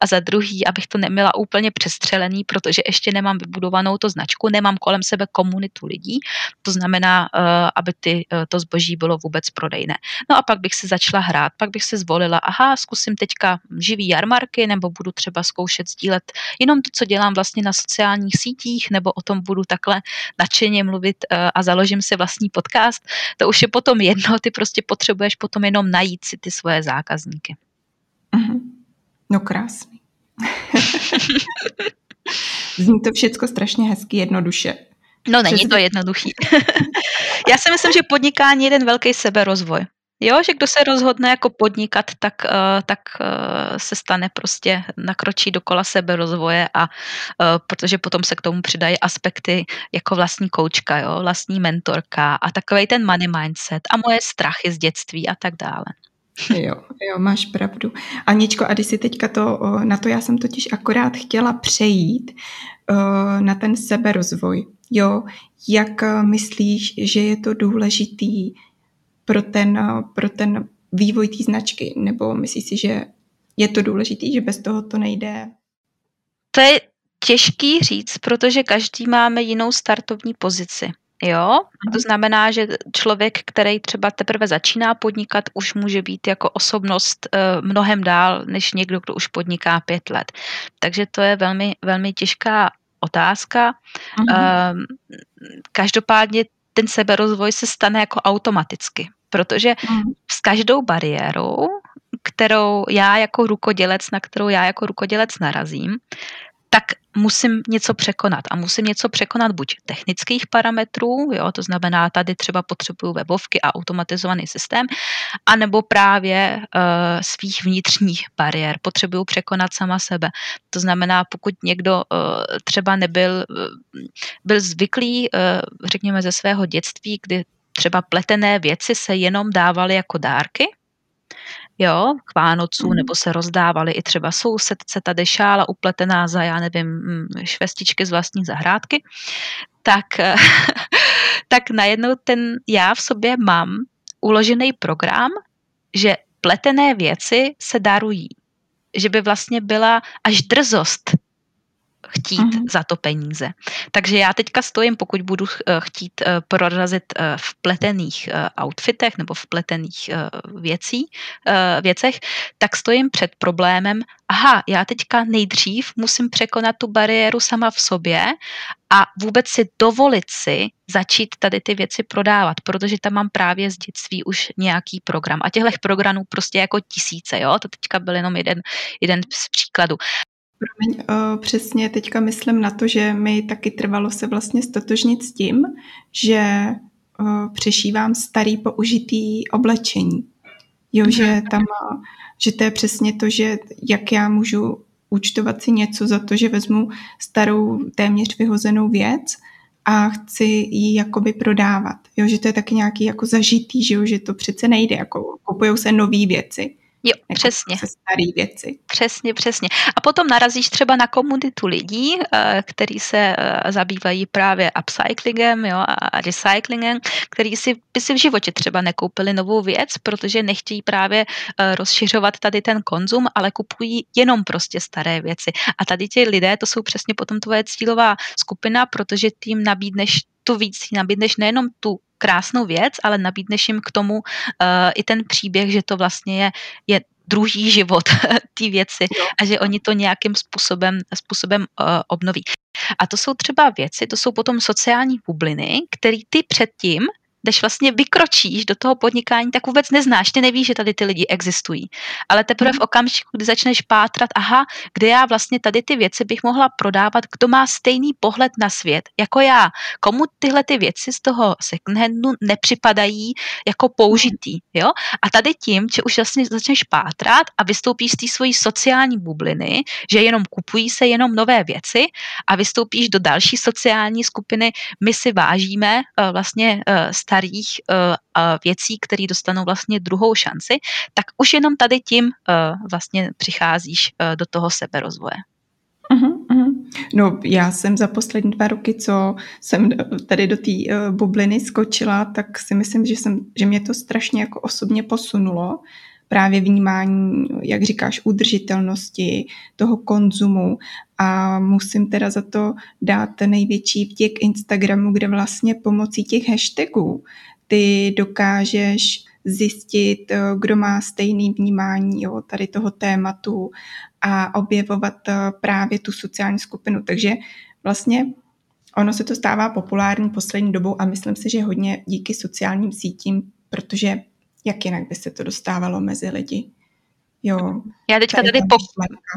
a za druhý, abych to neměla úplně přestřelený, protože ještě nemám vybudovanou to značku, nemám kolem sebe komunitu lidí, to znamená, eh, aby ty, eh, to zboží bylo vůbec prodejné. No a pak bych si začala hrát, pak bych si zvolila, aha, zkusím teďka živý jarmarky, nebo budu třeba zkoušet sdílet jenom to, co dělám vlastně na sociálních sítích, nebo o tom budu takhle nadšeně mluvit eh, a založím si vlastní podcast. To už je potom jedno, ty prostě potřebuješ potom jenom najít si ty svoje zákazníky. Mm-hmm. No krásný. [laughs] Zní to všechno strašně hezky, jednoduše. No není to jednoduchý. [laughs] Já si myslím, že podnikání je jeden velký seberozvoj. Jo, že kdo se rozhodne jako podnikat, tak, uh, tak uh, se stane prostě, nakročí do kola seberozvoje a uh, protože potom se k tomu přidají aspekty jako vlastní koučka, jo, vlastní mentorka a takový ten money mindset a moje strachy z dětství a tak dále. Jo, jo, máš pravdu. Aničko, a když si teďka to, na to já jsem totiž akorát chtěla přejít, na ten seberozvoj. Jo, jak myslíš, že je to důležitý pro ten, pro ten vývoj té značky? Nebo myslíš si, že je to důležitý, že bez toho to nejde? To je těžký říct, protože každý máme jinou startovní pozici. Jo, to znamená, že člověk, který třeba teprve začíná podnikat, už může být jako osobnost uh, mnohem dál, než někdo, kdo už podniká pět let. Takže to je velmi, velmi těžká otázka. Uh, každopádně ten seberozvoj se stane jako automaticky, protože uh-huh. s každou bariérou, kterou já jako rukodělec, na kterou já jako rukodělec narazím, tak musím něco překonat. A musím něco překonat buď technických parametrů, jo, to znamená, tady třeba potřebuju webovky a automatizovaný systém, anebo právě uh, svých vnitřních bariér. Potřebuju překonat sama sebe. To znamená, pokud někdo uh, třeba nebyl uh, byl zvyklý, uh, řekněme, ze svého dětství, kdy třeba pletené věci se jenom dávaly jako dárky, jo, k Vánocům, mm. nebo se rozdávaly i třeba sousedce, tady šála upletená za, já nevím, mm, švestičky z vlastní zahrádky, tak, [laughs] tak najednou ten já v sobě mám uložený program, že pletené věci se darují. Že by vlastně byla až drzost chtít mm-hmm. za to peníze. Takže já teďka stojím, pokud budu eh, chtít eh, prorazit eh, v pletených outfitech nebo v pletených věcí, věcech, tak stojím před problémem, aha, já teďka nejdřív musím překonat tu bariéru sama v sobě a vůbec si dovolit si začít tady ty věci prodávat, protože tam mám právě z dětství už nějaký program. A těchto programů prostě jako tisíce, jo, to teďka byl jenom jeden, jeden z příkladů. Promiň, uh, přesně teďka myslím na to, že mi taky trvalo se vlastně stotožnit s tím, že uh, přešívám starý použitý oblečení. Jo, mm-hmm. že tam, že to je přesně to, že jak já můžu účtovat si něco za to, že vezmu starou téměř vyhozenou věc a chci ji jakoby prodávat. Jo, že to je taky nějaký jako zažitý, že, jo, že to přece nejde, jako kupujou se nové věci. Jo, jako přesně. Staré věci. Přesně, přesně. A potom narazíš třeba na komunitu lidí, eh, kteří se eh, zabývají právě upcyclingem jo, a recyclingem, který si by si v životě třeba nekoupili novou věc, protože nechtějí právě eh, rozšiřovat tady ten konzum, ale kupují jenom prostě staré věci. A tady ti lidé, to jsou přesně potom tvoje cílová skupina, protože tím nabídneš tu víc nabídneš nejenom tu krásnou věc, ale nabídneš jim k tomu uh, i ten příběh, že to vlastně je, je druhý život [laughs] té věci a že oni to nějakým způsobem, způsobem uh, obnoví. A to jsou třeba věci, to jsou potom sociální bubliny, které ty předtím když vlastně vykročíš do toho podnikání, tak vůbec neznáš, ty nevíš, že tady ty lidi existují. Ale teprve v mhm. okamžiku, kdy začneš pátrat, aha, kde já vlastně tady ty věci bych mohla prodávat, kdo má stejný pohled na svět jako já, komu tyhle ty věci z toho secondhandu nepřipadají jako použitý, jo? A tady tím, že už vlastně začneš pátrat a vystoupíš z té svojí sociální bubliny, že jenom kupují se jenom nové věci a vystoupíš do další sociální skupiny, my si vážíme uh, vlastně uh, starých uh, věcí, které dostanou vlastně druhou šanci, tak už jenom tady tím uh, vlastně přicházíš uh, do toho seberozvoje. Uh-huh, uh-huh. No, já jsem za poslední dva roky, co jsem tady do té uh, bubliny skočila, tak si myslím, že, jsem, že mě to strašně jako osobně posunulo. Právě vnímání, jak říkáš, udržitelnosti, toho konzumu a musím teda za to dát největší vděk Instagramu, kde vlastně pomocí těch hashtagů ty dokážeš zjistit, eh, kdo má stejný vnímání jo, tady toho tématu a objevovat eh, právě tu sociální skupinu. Takže vlastně ono se to stává populární poslední dobou a myslím si, že hodně díky sociálním sítím, protože jak jinak by se to dostávalo mezi lidi. Jo. Já teďka tady, po,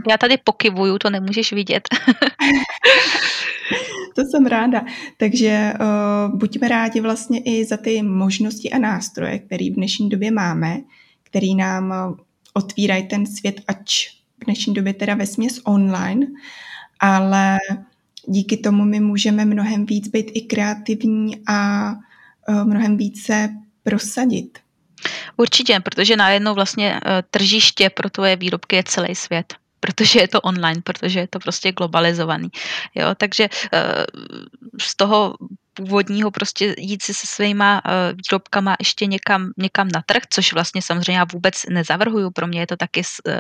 já tady pokyvuju, to nemůžeš vidět. [laughs] to jsem ráda. Takže uh, buďme rádi vlastně i za ty možnosti a nástroje, které v dnešní době máme, který nám uh, otvírají ten svět, ač v dnešní době teda ve směs online, ale díky tomu my můžeme mnohem víc být i kreativní a uh, mnohem více prosadit. Určitě, protože najednou vlastně eh, tržiště pro tvoje výrobky je celý svět protože je to online, protože je to prostě globalizovaný. Jo, takže eh, z toho původního prostě jít si se svýma uh, výrobkama ještě někam, někam na trh, což vlastně samozřejmě já vůbec nezavrhuju. Pro mě je to taky uh,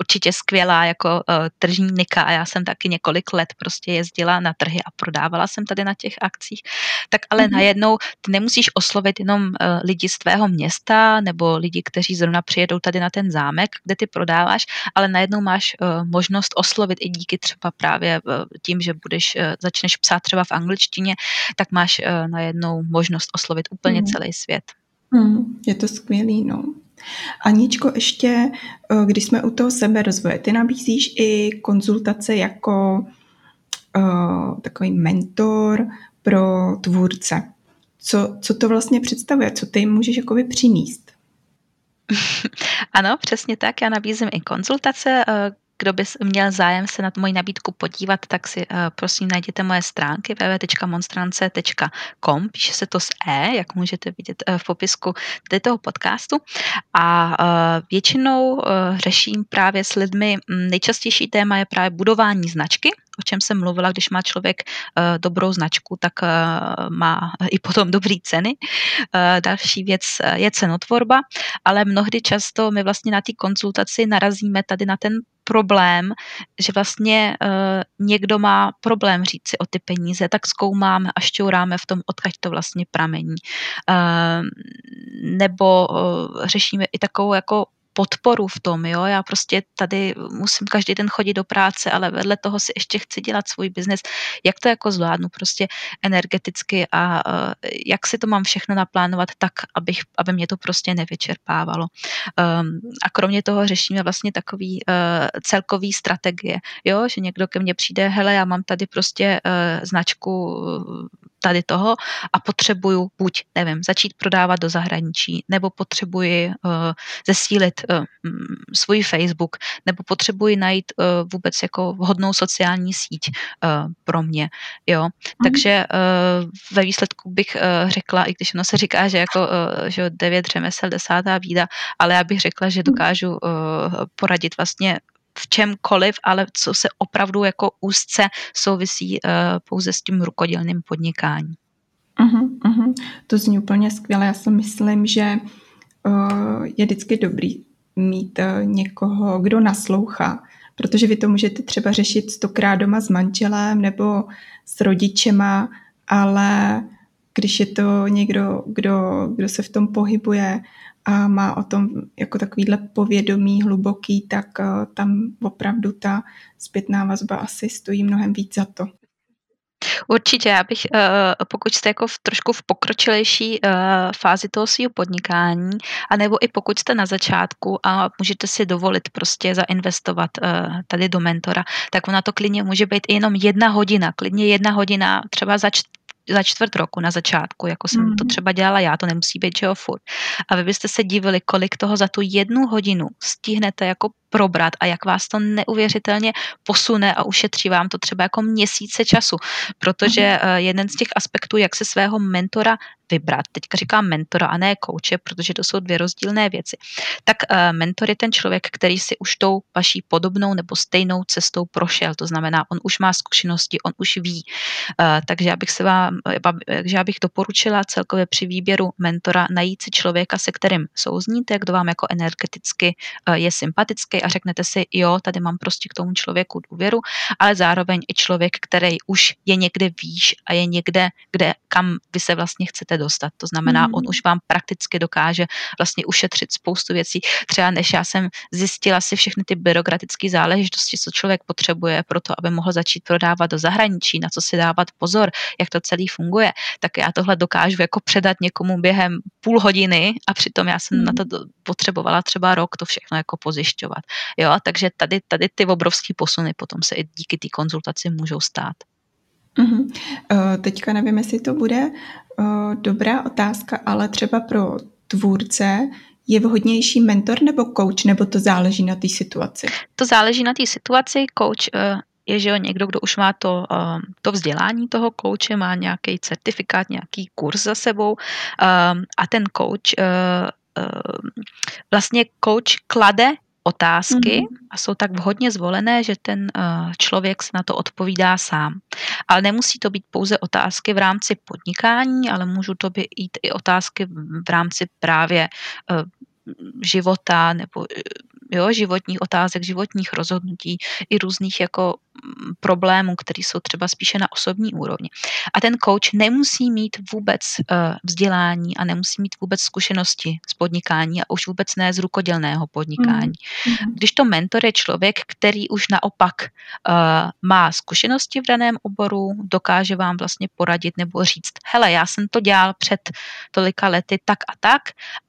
určitě skvělá jako uh, tržní nika a já jsem taky několik let prostě jezdila na trhy a prodávala jsem tady na těch akcích. Tak ale mm-hmm. najednou ty nemusíš oslovit jenom uh, lidi z tvého města nebo lidi, kteří zrovna přijedou tady na ten zámek, kde ty prodáváš, ale najednou máš uh, možnost oslovit i díky třeba právě uh, tím, že budeš, uh, začneš psát třeba v angličtině, tak máš uh, najednou možnost oslovit úplně mm. celý svět. Mm, je to skvělý, no. Aničko, ještě, eh, když jsme u toho seberozvoje, ty nabízíš i konzultace jako uh, takový mentor pro tvůrce. Co, co to vlastně představuje? Co ty jim můžeš jakoby přinést? [laughs] Ano, přesně tak. Já nabízím i konzultace, kdo by měl zájem se na moji nabídku podívat, tak si uh, prosím najděte moje stránky www.monstrance.com, píše se to s E, jak můžete vidět uh, v popisku toho podcastu. A uh, většinou řeším právě s lidmi, nejčastější téma je právě budování značky, o čem jsem mluvila, když má člověk uh, dobrou značku, tak uh, má i potom [laughs] dobrý ceny. Uh, další věc je cenotvorba, ale mnohdy často my vlastně na té konzultaci narazíme tady na ten problém, že vlastně někdo má problém říct si o ty peníze, tak zkoumáme a šťouráme v tom, odkud to vlastně pramení. Nebo řešíme i takovou jako podporu v tom, jo, já prostě tady musím každý den chodit do práce, ale vedle toho si ještě chci dělat svůj biznes, jak to jako zvládnu prostě energeticky a uh, jak si to mám všechno naplánovat tak, abych, aby mě to prostě nevyčerpávalo. Um, a kromě toho řešíme vlastně takový uh, celkový strategie, jo, že někdo ke mně přijde, hele, já mám tady prostě uh, značku tady toho a potřebuju buď, nevím, začít prodávat do zahraničí, nebo potřebuji uh, zesílit svůj Facebook, nebo potřebuji najít uh, vůbec jako vhodnou sociální síť uh, pro mě, jo. Mm. Takže ve výsledku bych řekla, i když ono se říká, že jako že devět řemesel, desátá vída, ale já bych řekla, že mhm. dokážu poradit vlastně v čemkoliv, ale co se opravdu jako úzce souvisí pouze s tím rukodělným podnikáním. Uh-huh, uh-huh. To zní úplně skvěle. Já si myslím, že uh, je vždycky dobrý mít uh, někoho, kdo naslouchá, protože vy to můžete třeba řešit stokrát doma s manželem nebo s rodičema, ale když je to někdo, kdo, kdo se v tom pohybuje a má o tom jako takovýhle povědomí hluboký, tak uh, tam opravdu ta zpětná vazba asi stojí mnohem víc za to. Určitě, já bych, eh, pokud jste jako v trošku v pokročilejší eh, fázi toho svého podnikání, anebo i pokud jste na začátku a můžete si dovolit prostě zainvestovat tady do mentora, tak ona to klidně může být i jenom jedna hodina, klidně jedna hodina třeba za za čtvrt roku na začátku, jako jsem mm. to mhm. třeba dělala já, to nemusí být, že jo, furt. A vy byste se divili, kolik toho za tu jednu hodinu stihnete jako probrat a jak vás to neuvěřitelně posune a ušetří vám to třeba jako měsíce času, protože mm. jeden z těch aspektů, jak se svého mentora vybrat, teďka říkám mentora a ne kouče, protože to jsou dvě rozdílné věci, tak eh, mentor je ten člověk, který si už tou vaší podobnou nebo stejnou cestou prošel, to znamená, on už má zkušenosti, on už ví, eh, takže já bych se vám, takže já bych doporučila celkově při výběru mentora najít si člověka, se kterým souzníte, kdo vám jako energeticky je sympatický, a řeknete si, jo, tady mám prostě k tomu člověku důvěru, ale zároveň i člověk, který už je někde výš a je někde, kde, kam vy se vlastně chcete dostat. To znamená, mm. on už vám prakticky dokáže vlastně ušetřit spoustu věcí. Třeba než já jsem zjistila si všechny ty byrokratické záležitosti, co člověk potřebuje pro to, aby mohl začít prodávat do zahraničí, na co si dávat pozor, jak to celý funguje, tak já tohle dokážu jako předat někomu během půl hodiny a přitom já jsem mm. na to potřebovala třeba rok to všechno jako pozjišťovat. Jo, takže tady, tady ty obrovské posuny potom se i díky té konzultaci můžou stát. Uh-huh. Uh, teďka nevím, jestli to bude uh, dobrá otázka, ale třeba pro tvůrce je vhodnější mentor nebo coach, nebo to záleží na té situaci? To záleží na té situaci. Coach uh, je, že jo, někdo, kdo už má to, to vzdělání toho kouče, má nějaký certifikát, nějaký kurz za sebou a ten coach vlastně coach klade otázky mm-hmm. a jsou tak vhodně zvolené, že ten uh, člověk se na to odpovídá sám. Ale nemusí to být pouze otázky v rámci podnikání, ale můžu to být i otázky v rámci právě uh, života nebo jo, životních otázek, životních rozhodnutí i různých jako problémů, které jsou třeba spíše na osobní úrovni. A ten coach nemusí mít vůbec uh, vzdělání a nemusí mít vůbec zkušenosti z podnikání a už vůbec ne z rukodělného podnikání. Mm. Když to mentor je člověk, který už naopak uh, má zkušenosti v daném oboru, dokáže vám vlastně poradit nebo říct, hele, já jsem to dělal před tolika lety tak a tak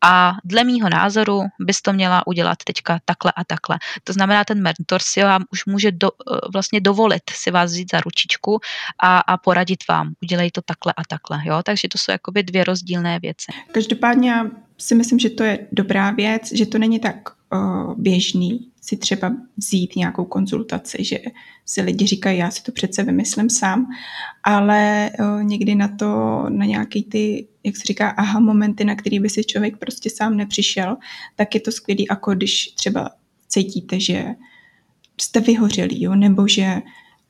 a dle mýho názoru bys to měla udělat teďka takhle a takhle. To znamená, ten mentor si vám už může do, eh, vlastně dovolit si vás vzít za ručičku a, a poradit vám, udělej to takhle a takhle. Jo? Takže to jsou jakoby dvě rozdílné věci. Každopádně já si myslím, že to je dobrá věc, že to není tak uh, běžný si třeba vzít nějakou konzultaci, že si lidi říkají, já si to přece vymyslím sám, ale uh, někdy na to, na nějaký ty, jak se říká, aha momenty, na který by si člověk prostě sám nepřišel, tak je to skvělý, jako když třeba cítíte, že jste vyhořelí, jo, nebo že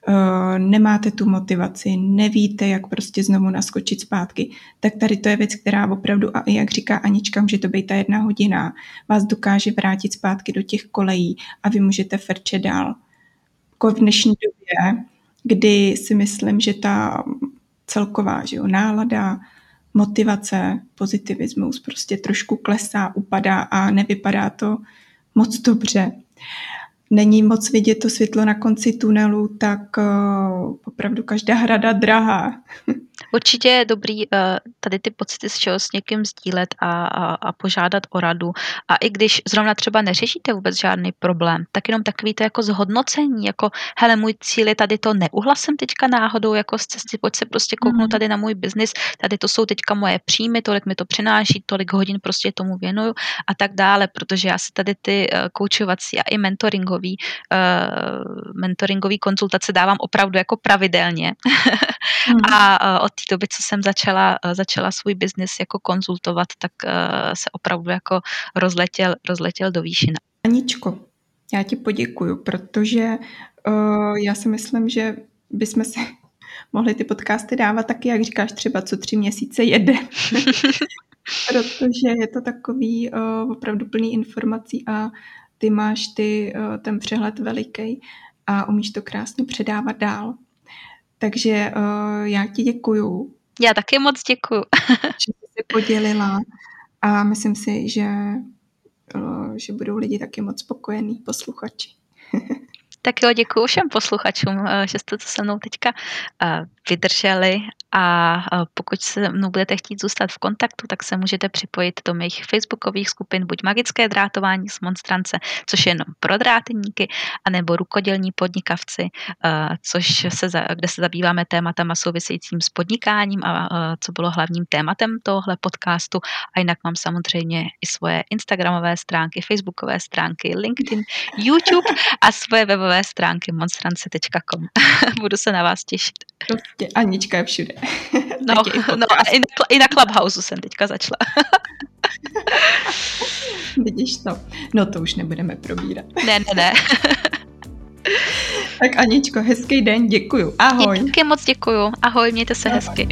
uh, nemáte tu motivaci, nevíte, jak prostě znovu naskočit zpátky, tak tady to je věc, která opravdu, a jak říká Anička, může to být ta jedna hodina, vás dokáže vrátit zpátky do těch kolejí a vy můžete frčet dál. Jako v dnešní době, kdy si myslím, že ta celková že jo, nálada, motivace, pozitivismus prostě trošku klesá, upadá a nevypadá to moc dobře není moc vidět to světlo na konci tunelu, tak uh, opravdu každá hrada drahá. [laughs] Určitě je dobrý eh, tady ty pocity z čeho s někým sdílet a, a, a požádat o radu. A i když zrovna třeba neřešíte vůbec žádný problém, tak jenom takový to jako zhodnocení, jako hele, můj cíl je tady to, neuhlasem teďka náhodou jako z cesty, pojď se prostě kouknout mm. tady na můj biznis, tady to jsou teďka moje příjmy, tolik mi to přináší, tolik hodin prostě tomu věnuju a tak dále, protože já si tady ty uh, koučovací a i mentoringový, uh, mentoringový konzultace dávám opravdu jako pravidelně. [laughs] mm. a uh, od té doby, co jsem začala, uh, začala svůj biznis jako konzultovat, tak uh, se opravdu jako rozletěl, rozletěl do výšin. Aničko, já ti poděkuju, protože uh, já si myslím, že bychom si [laughs] mohli ty podcasty dávat taky, jak říkáš, třeba co tři měsíce jede. [laughs] protože je to takový uh, opravdu plný informací a ty máš ty, uh, ten přehled veliký a umíš to krásně předávat dál. Takže uh, já ti děkuju. Já taky moc děkuju. [laughs] že jsi se podělila a myslím si, že, uh, že budou lidi taky moc spokojení posluchači. [laughs] Tak jo, děkuji všem posluchačům, že jste to se mnou teďka vydrželi a pokud se mnou budete chtít zůstat v kontaktu, tak se můžete připojit do mých facebookových skupin buď Magické drátování z Monstrance, což je jenom pro dráteníky, anebo rukodělní podnikavci, což se, kde se zabýváme tématama souvisejícím s podnikáním a co bylo hlavním tématem tohle podcastu. A jinak mám samozřejmě i svoje Instagramové stránky, Facebookové stránky, LinkedIn, YouTube a svoje webové stránky monstrance.com. [laughs] Budu se na vás těšit. Prostě Anička je všude. [laughs] No, no a i na, i na Clubhouse jsem teďka začala. [laughs] Vidíš to? No to už nebudeme probírat. Ne, ne, ne. [laughs] tak Aničko, hezký den, děkuju. Ahoj. Děkuji moc děkuju. Ahoj, mějte se Ahoj. hezky.